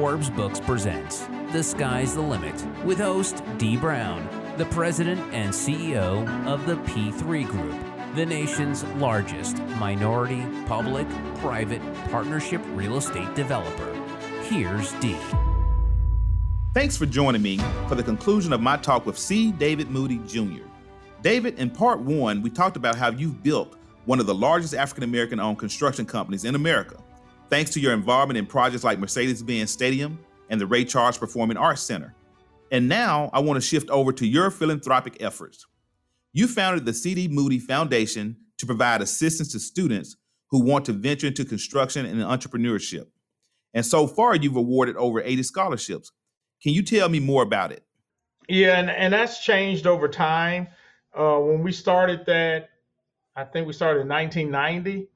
Forbes Books presents The Sky's the Limit with host Dee Brown, the president and CEO of the P3 Group, the nation's largest minority, public, private partnership real estate developer. Here's Dee. Thanks for joining me for the conclusion of my talk with C. David Moody Jr. David, in part one, we talked about how you've built one of the largest African American owned construction companies in America, thanks to your involvement in projects like Mercedes Benz Stadium and the Ray Charles Performing Arts Center. And now I want to shift over to your philanthropic efforts. You founded the C.D. Moody Foundation to provide assistance to students who want to venture into construction and entrepreneurship. And so far, you've awarded over 80 scholarships. Can you tell me more about it? Yeah, and, and that's changed over time. Uh, when we started that, I think we started in 1990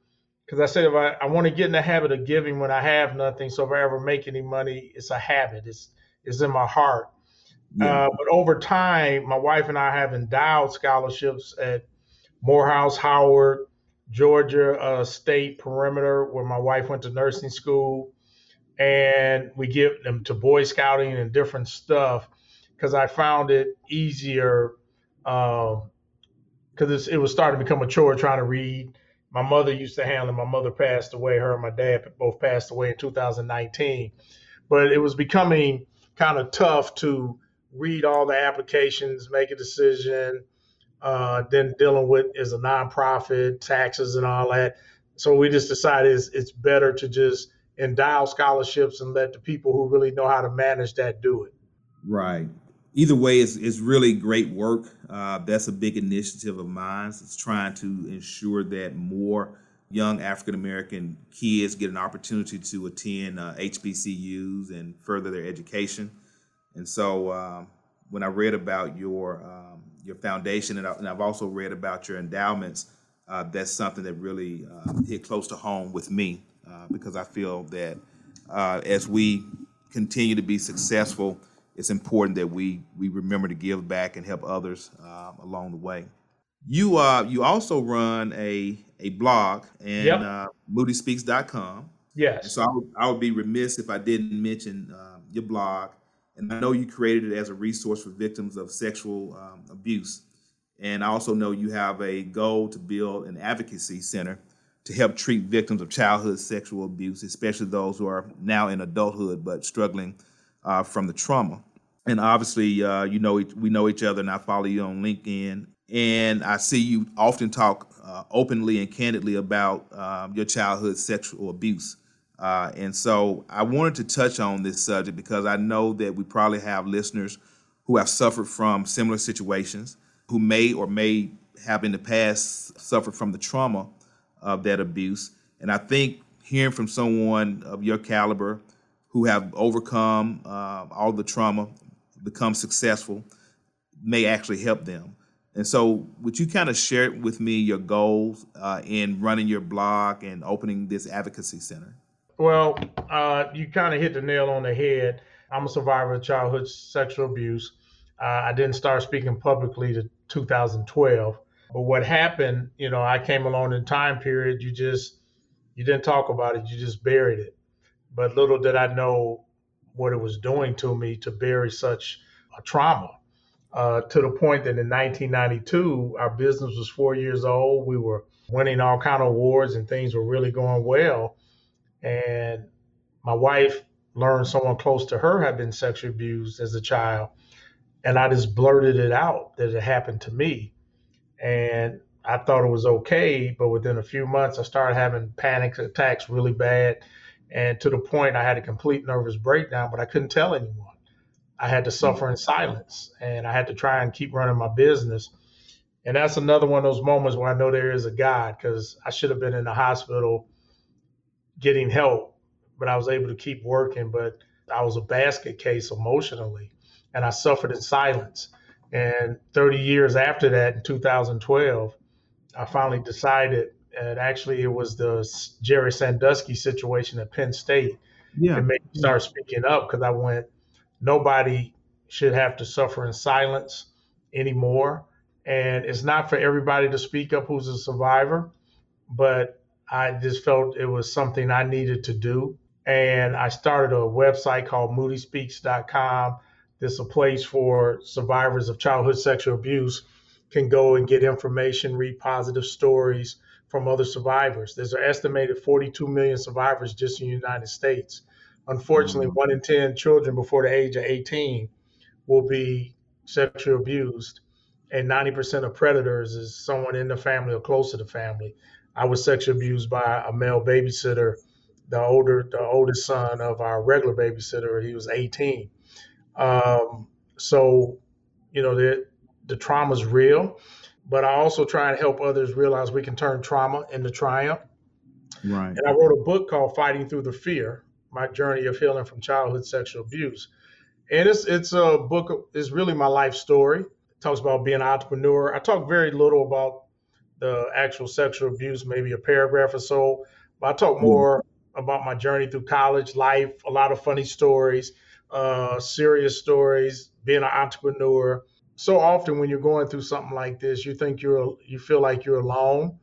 because I said if I, I want to get in the habit of giving when I have nothing. So if I ever make any money, it's a habit. It's it's in my heart. Yeah. Uh, but over time, my wife and I have endowed scholarships at Morehouse, Howard, Georgia uh, State Perimeter, where my wife went to nursing school, and we give them to Boy Scouting and different stuff because I found it easier because um, it was starting to become a chore trying to read. My mother used to handle. My mother passed away. Her and my dad both passed away in 2019. But it was becoming kind of tough to read all the applications, make a decision, uh, then dealing with as a nonprofit, taxes and all that. So we just decided it's, it's better to just endow scholarships and let the people who really know how to manage that do it. Right either way, it's, it's really great work. Uh, that's a big initiative of mine. It's trying to ensure that more young African American kids get an opportunity to attend uh, HBCUs and further their education. And so, um, when I read about your um, your foundation, and, I, have also read about your endowments, uh, that's something that really uh, hit close to home with me uh, because I feel that uh, as we continue to be successful it's important that we we remember to give back and help others uh, along the way. You uh, you also run a a blog and yep. uh, moodyspeaks.com. Yes. And so I would, I would be remiss if I didn't mention uh, your blog. And I know you created it as a resource for victims of sexual um, abuse. And I also know you have a goal to build an advocacy center to help treat victims of childhood sexual abuse, especially those who are now in adulthood but struggling uh, from the trauma and obviously, uh, you know, we know each other, and I follow you on LinkedIn, and I see you often talk uh, openly and candidly about um, your childhood sexual abuse. Uh, and so I wanted to touch on this subject because I know that we probably have listeners who have suffered from similar situations, who may or may have in the past suffered from the trauma of that abuse. And I think hearing from someone of your caliber who have overcome uh, all the trauma become successful may actually help them. And so, would you kind of share with me your goals uh, in running your blog and opening this advocacy center? Well, uh, you kind of hit the nail on the head. I'm a survivor of childhood sexual abuse. Uh, I didn't start speaking publicly to 2012, but what happened, you know, I came along in time period. You just you didn't talk about it. You just buried it. But little did I know what it was doing to me to bury such a trauma. Uh, to the point that in 1992, our business was four years old. We were winning all kind of awards and things were really going well. And my wife learned someone close to her had been sexually abused as a child. And I just blurted it out that it happened to me. And I thought it was okay. But within a few months, I started having panic attacks really bad and to the point I had a complete nervous breakdown, but I couldn't tell anyone. I had to suffer in silence and I had to try and keep running my business. And that's another one of those moments where I know there is a God because I should have been in the hospital getting help, but I was able to keep working. But I was a basket case emotionally and I suffered in silence. And 30 years after that, in 2012, I finally decided and actually it was the Jerry Sandusky situation at Penn State yeah. that made me start speaking up because I went, nobody should have to suffer in silence anymore. And it's not for everybody to speak up who's a survivor, but I just felt it was something I needed to do. and I started a website called moodyspeaks.com. This is a place for survivors of childhood sexual abuse can go and get information, read positive stories from other survivors. There's an estimated 42 million survivors just in the United States. Unfortunately, mm-hmm. one in 10 children before the age of 18 will be sexually abused, and 90% of predators is someone in the family or close to the family. I was sexually abused by a male babysitter, the older, the oldest son of our regular babysitter. He was 18. Um, so, you know, the the trauma is real, but I also try and help others realize we can turn trauma into triumph. Right. And I wrote a book called Fighting Through the Fear: My Journey of Healing from Childhood Sexual Abuse. And it's it's a book. It's really my life story. It talks about being an entrepreneur. I talk very little about the actual sexual abuse, maybe a paragraph or so. But I talk mm-hmm. more mm. about my journey through college life, a lot of funny stories, uh, serious stories, being an entrepreneur. So often when you're going through something like this, you think you're you feel like you're alone,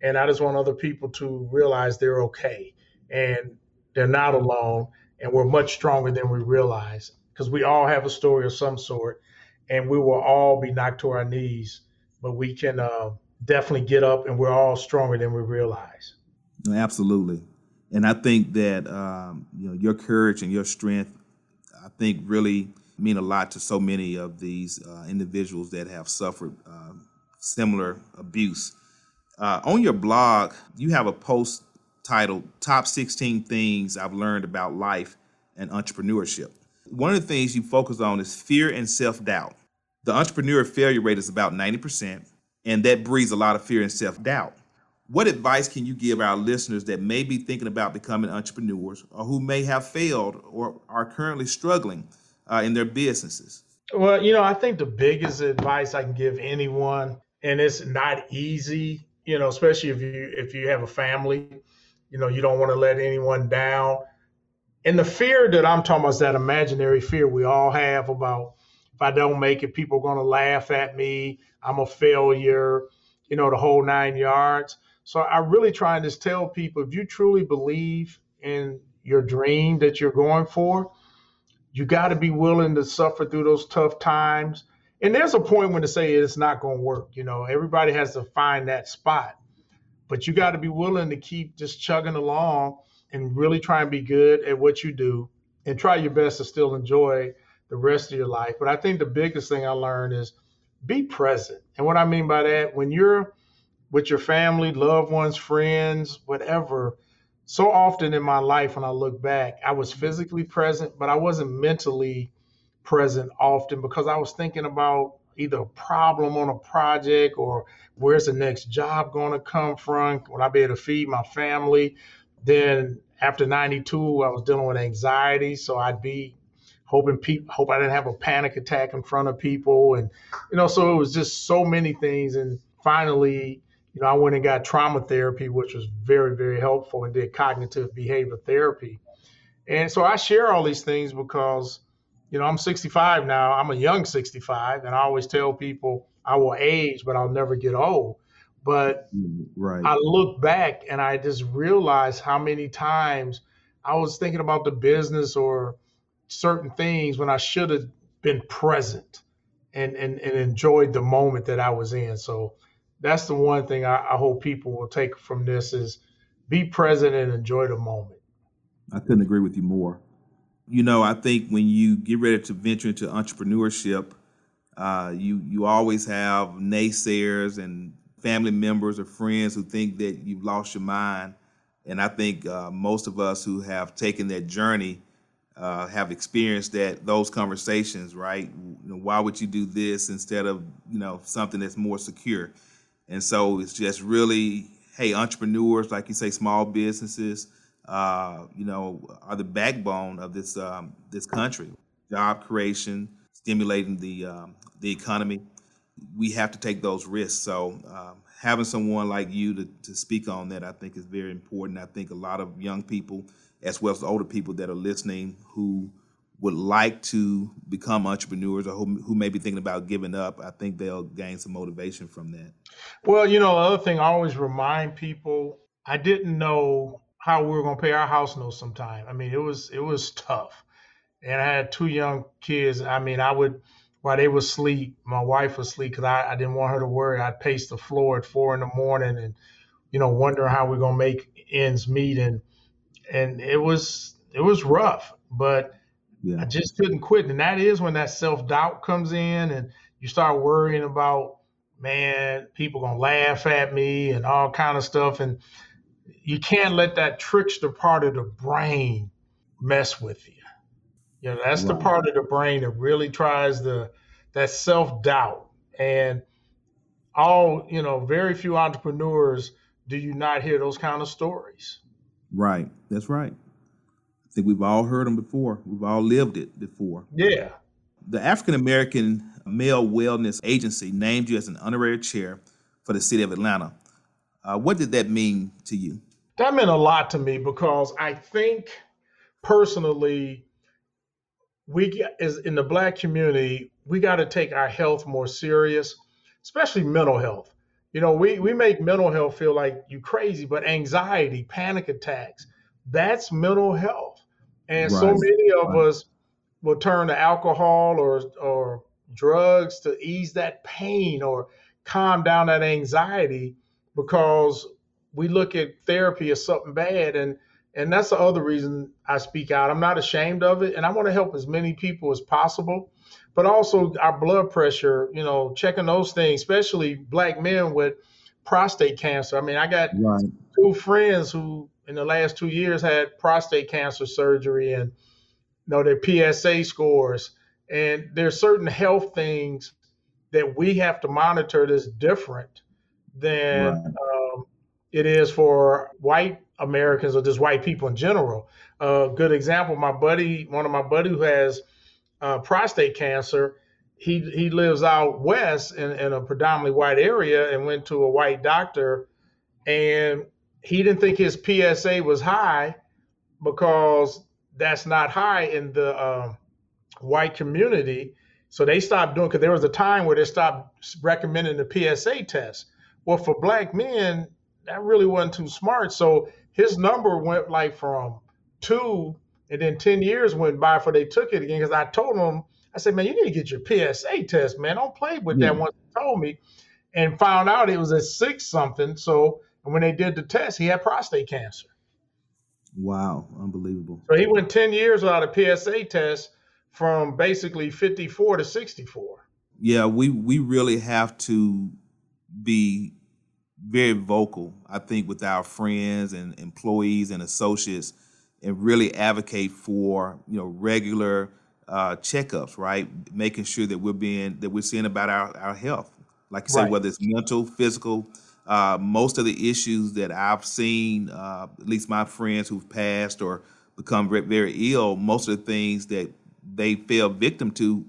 and I just want other people to realize they're okay and they're not alone, and we're much stronger than we realize because we all have a story of some sort, and we will all be knocked to our knees, but we can uh, definitely get up, and we're all stronger than we realize. Absolutely, and I think that um, you know your courage and your strength, I think really mean a lot to so many of these uh, individuals that have suffered uh, similar abuse. Uh, on your blog, you have a post titled Top 16 Things I've Learned About Life and Entrepreneurship. One of the things you focus on is fear and self doubt. The entrepreneur failure rate is about 90%, and that breeds a lot of fear and self doubt. What advice can you give our listeners that may be thinking about becoming entrepreneurs or who may have failed or are currently struggling uh, in their businesses? Well, you know, I think the biggest advice I can give anyone, and it's not easy, you know, especially if you if you have a family, you know, you don't want to let anyone down. And the fear that I'm talking about is that imaginary fear we all have about if I don't make it, people are going to laugh at me. I'm a failure, you know, the whole nine yards. So I really try and just tell people if you truly believe in your dream that you're going for, you got to be willing to suffer through those tough times. And there's a point when to say it's not going to work. You know, everybody has to find that spot, but you got to be willing to keep just chugging along and really try and be good at what you do and try your best to still enjoy the rest of your life. But I think the biggest thing I learned is be present. And what I mean by that, when you're with your family, loved ones, friends, whatever, so often in my life when I look back, I was physically present, but I wasn't mentally present often because I was thinking about either a problem on a project or where's the next job going to come from? Will I be able to feed my family? Then after 92, I was dealing with anxiety. So I'd be hoping people, hope I didn't have a panic attack in front of people. And, you know, so it was just so many things. And finally, you know, I went and got trauma therapy, which was very, very helpful, and did cognitive behavior therapy. And so I share all these things because, you know, I'm 65 now. I'm a young 65, and I always tell people I will age, but I'll never get old. But mm, right. I look back and I just realize how many times I was thinking about the business or certain things when I should have been present and, and, and enjoyed the moment that I was in. So that's the one thing I, I hope people will take from this is be present and enjoy the moment. I couldn't agree with you more. You know, I think when you get ready to venture into entrepreneurship, uh, you you always have naysayers and family members or friends who think that you've lost your mind. And I think uh, most of us who have taken that journey uh, have experienced that those conversations. Right? You know, why would you do this instead of you know something that's more secure? And so it's just really, hey, entrepreneurs, like you say, small businesses, uh, you know, are the backbone of this um, this country. Job creation, stimulating the um, the economy. We have to take those risks. So um, having someone like you to, to speak on that, I think, is very important. I think a lot of young people, as well as older people that are listening, who would like to become entrepreneurs or who, who may be thinking about giving up, I think they'll gain some motivation from that. Well, you know, the other thing I always remind people I didn't know how we were going to pay our house note sometime. I mean, it was it was tough, and I had two young kids. I mean, I would while they were asleep, my wife was asleep because I, I didn't want her to worry. I'd pace the floor at four in the morning and you know wondering how we're gonna make ends meet and and it was it was rough, but yeah. I just couldn't quit. And that is when that self doubt comes in and you start worrying about man, people gonna laugh at me and all kind of stuff. And you can't let that trickster part of the brain mess with you. You know, that's wow. the part of the brain that really tries the that self doubt. And all, you know, very few entrepreneurs do you not hear those kind of stories. Right. That's right. Think we've all heard them before. We've all lived it before. Yeah. The African American Male Wellness Agency named you as an honorary chair for the city of Atlanta. Uh, what did that mean to you? That meant a lot to me because I think personally, we as in the black community, we got to take our health more serious, especially mental health. You know, we we make mental health feel like you crazy, but anxiety, panic attacks, that's mental health. And right. so many of right. us will turn to alcohol or or drugs to ease that pain or calm down that anxiety because we look at therapy as something bad and and that's the other reason I speak out. I'm not ashamed of it and I want to help as many people as possible. But also our blood pressure, you know, checking those things, especially black men with prostate cancer. I mean, I got right. two friends who in the last 2 years had prostate cancer surgery and you know their PSA scores and there's certain health things that we have to monitor that's different than right. um, it is for white Americans or just white people in general. A uh, good example, my buddy, one of my buddy who has uh, prostate cancer, he he lives out west in, in a predominantly white area and went to a white doctor, and he didn't think his PSA was high because that's not high in the um, white community. So they stopped doing because there was a time where they stopped recommending the PSA test. Well, for black men, that really wasn't too smart. So his number went like from two, and then 10 years went by before they took it again. Because I told him, I said, man, you need to get your PSA test, man. Don't play with yeah. that once he told me. And found out it was a six something. So when they did the test, he had prostate cancer. Wow, unbelievable. So he went 10 years without a PSA test from basically 54 to 64. Yeah, we we really have to be very vocal, I think, with our friends and employees and associates, and really advocate for you know regular uh, checkups, right? Making sure that we're being that we're seeing about our, our health, like you right. say, whether it's mental, physical. Uh, most of the issues that I've seen, uh, at least my friends who've passed or become very, very ill, most of the things that they fell victim to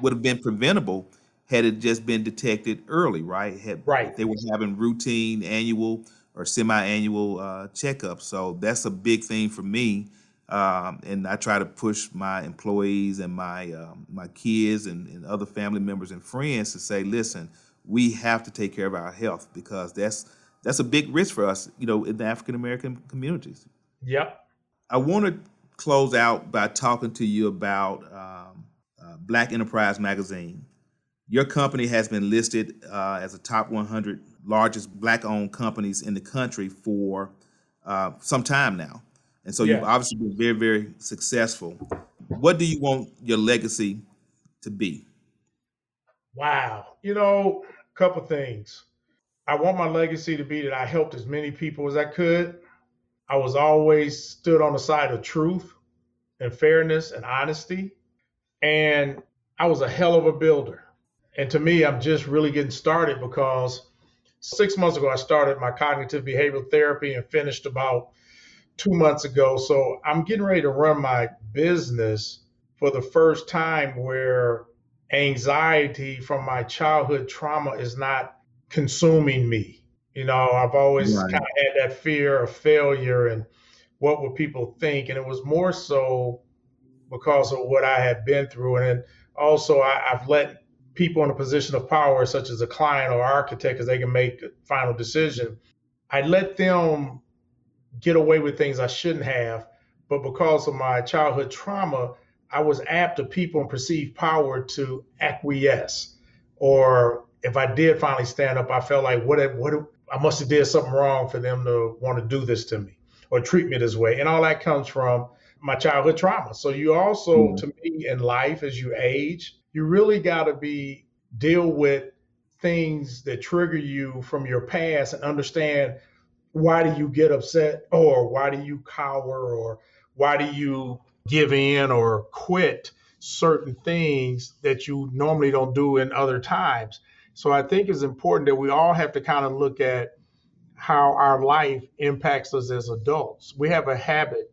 would have been preventable had it just been detected early, right? Had, right. They were having routine annual or semi-annual uh, checkups. So that's a big thing for me. Um, and I try to push my employees and my um, my kids and, and, other family members and friends to say, listen, we have to take care of our health because that's that's a big risk for us, you know, in the African American communities. Yep. I want to close out by talking to you about um, uh, Black Enterprise Magazine. Your company has been listed uh, as a top 100 largest Black-owned companies in the country for uh, some time now, and so yeah. you've obviously been very, very successful. What do you want your legacy to be? Wow, you know, couple things. I want my legacy to be that I helped as many people as I could I was always stood on the side of truth and fairness and honesty. And I was a hell of a builder. And to me, I'm just really getting started because six months ago, I started my cognitive behavioral therapy and finished about two months ago. So I'm getting ready to run my business for the first time where anxiety from my childhood trauma is not consuming me. You know, I've always right. kind of had that fear of failure and what would people think, and it was more so because of what I had been through, and then also I, have let people in a position of power, such as a client or architect, because they can make a final decision. I let them get away with things I shouldn't have. But because of my childhood trauma, I was apt to people and perceived power to acquiesce. Or if I did finally stand up, I felt like what what I must have did something wrong for them to want to do this to me or treat me this way. And all that comes from my childhood trauma. So you also, mm-hmm. to me, in life as you age, you really got to be deal with things that trigger you from your past and understand why do you get upset or why do you cower or why do you give in or quit certain things that you normally don't do in other times. So I think it's important that we all have to kind of look at how our life impacts us as adults. We have a habit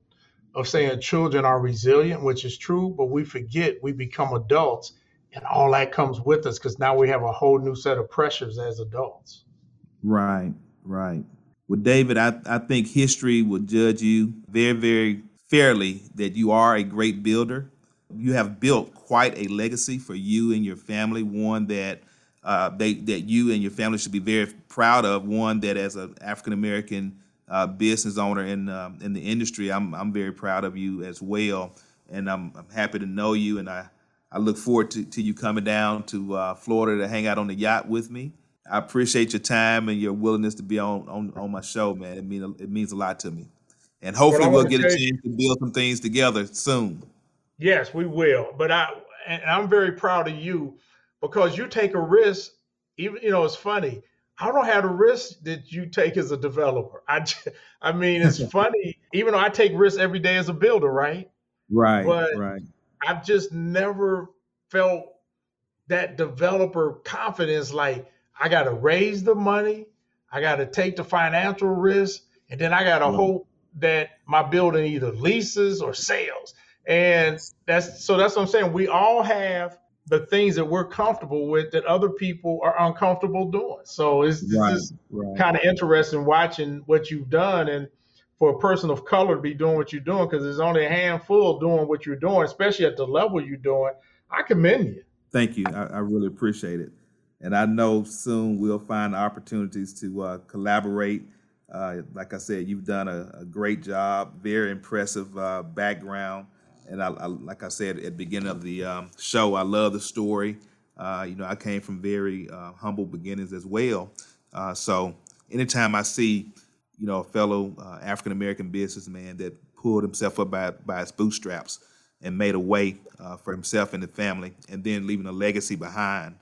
of saying children are resilient, which is true, but we forget we become adults and all that comes with us because now we have a whole new set of pressures as adults. Right, right. Well, David, I, I think history will judge you very, very fairly that you are a great builder. You have built quite a legacy for you and your family, one that uh, they that you and your family should be very proud of. One that, as an African American uh, business owner in um, in the industry, I'm I'm very proud of you as well, and I'm, I'm happy to know you, and I I look forward to, to you coming down to uh, Florida to hang out on the yacht with me. I appreciate your time and your willingness to be on on, on my show, man. It mean it means a lot to me, and hopefully we'll get a chance to build some things together soon. Yes, we will. But I and I'm very proud of you because you take a risk. Even you know, it's funny. I don't have the risk that you take as a developer. I, I mean, it's funny. Even though I take risks every day as a builder, right? Right. But right. I've just never felt that developer confidence. Like I got to raise the money, I got to take the financial risk, and then I got to hope that my building either leases or sales. And that's so that's what I'm saying. We all have the things that we're comfortable with that other people are uncomfortable doing. So it's right, right. kind of interesting watching what you've done and for a person of color to be doing what you're doing because there's only a handful doing what you're doing, especially at the level you're doing. I commend you. Thank you. I, I really appreciate it. And I know soon we'll find opportunities to uh, collaborate. Uh, like I said, you've done a, a great job, very impressive uh, background and I, I, like I said at the beginning of the um, show, I love the story. Uh, you know, I came from very uh, humble beginnings as well. Uh, so anytime I see, you know, a fellow uh, African American businessman that pulled himself up by by his bootstraps and made a way for himself and the family, and then leaving a legacy behind,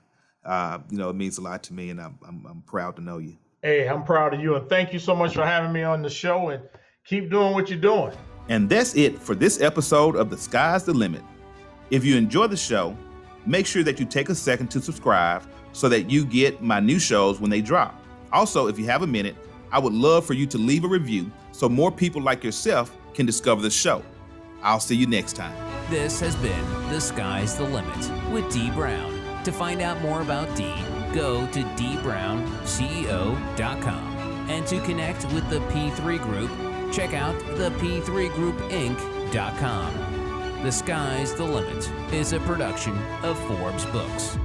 you know, it means a lot to me, and I'm, I'm I'm proud to know you. Hey, I'm proud of you, and thank you so much for having me on the show, and keep doing what you're doing. And that's it for this episode of The Sky's the Limit. If you enjoy the show, make sure that you take a second to subscribe so that you get my new shows when they drop. Also, if you have a minute, I would love for you to leave a review so more people like yourself can discover the show. I'll see you next time. This has been The Sky's the Limit with Dee Brown. To find out more about Dee, go to dbrownceo.com. And to connect with the P3 Group, check out the P3GroupInc.com. The Sky's the Limit is a production of Forbes Books.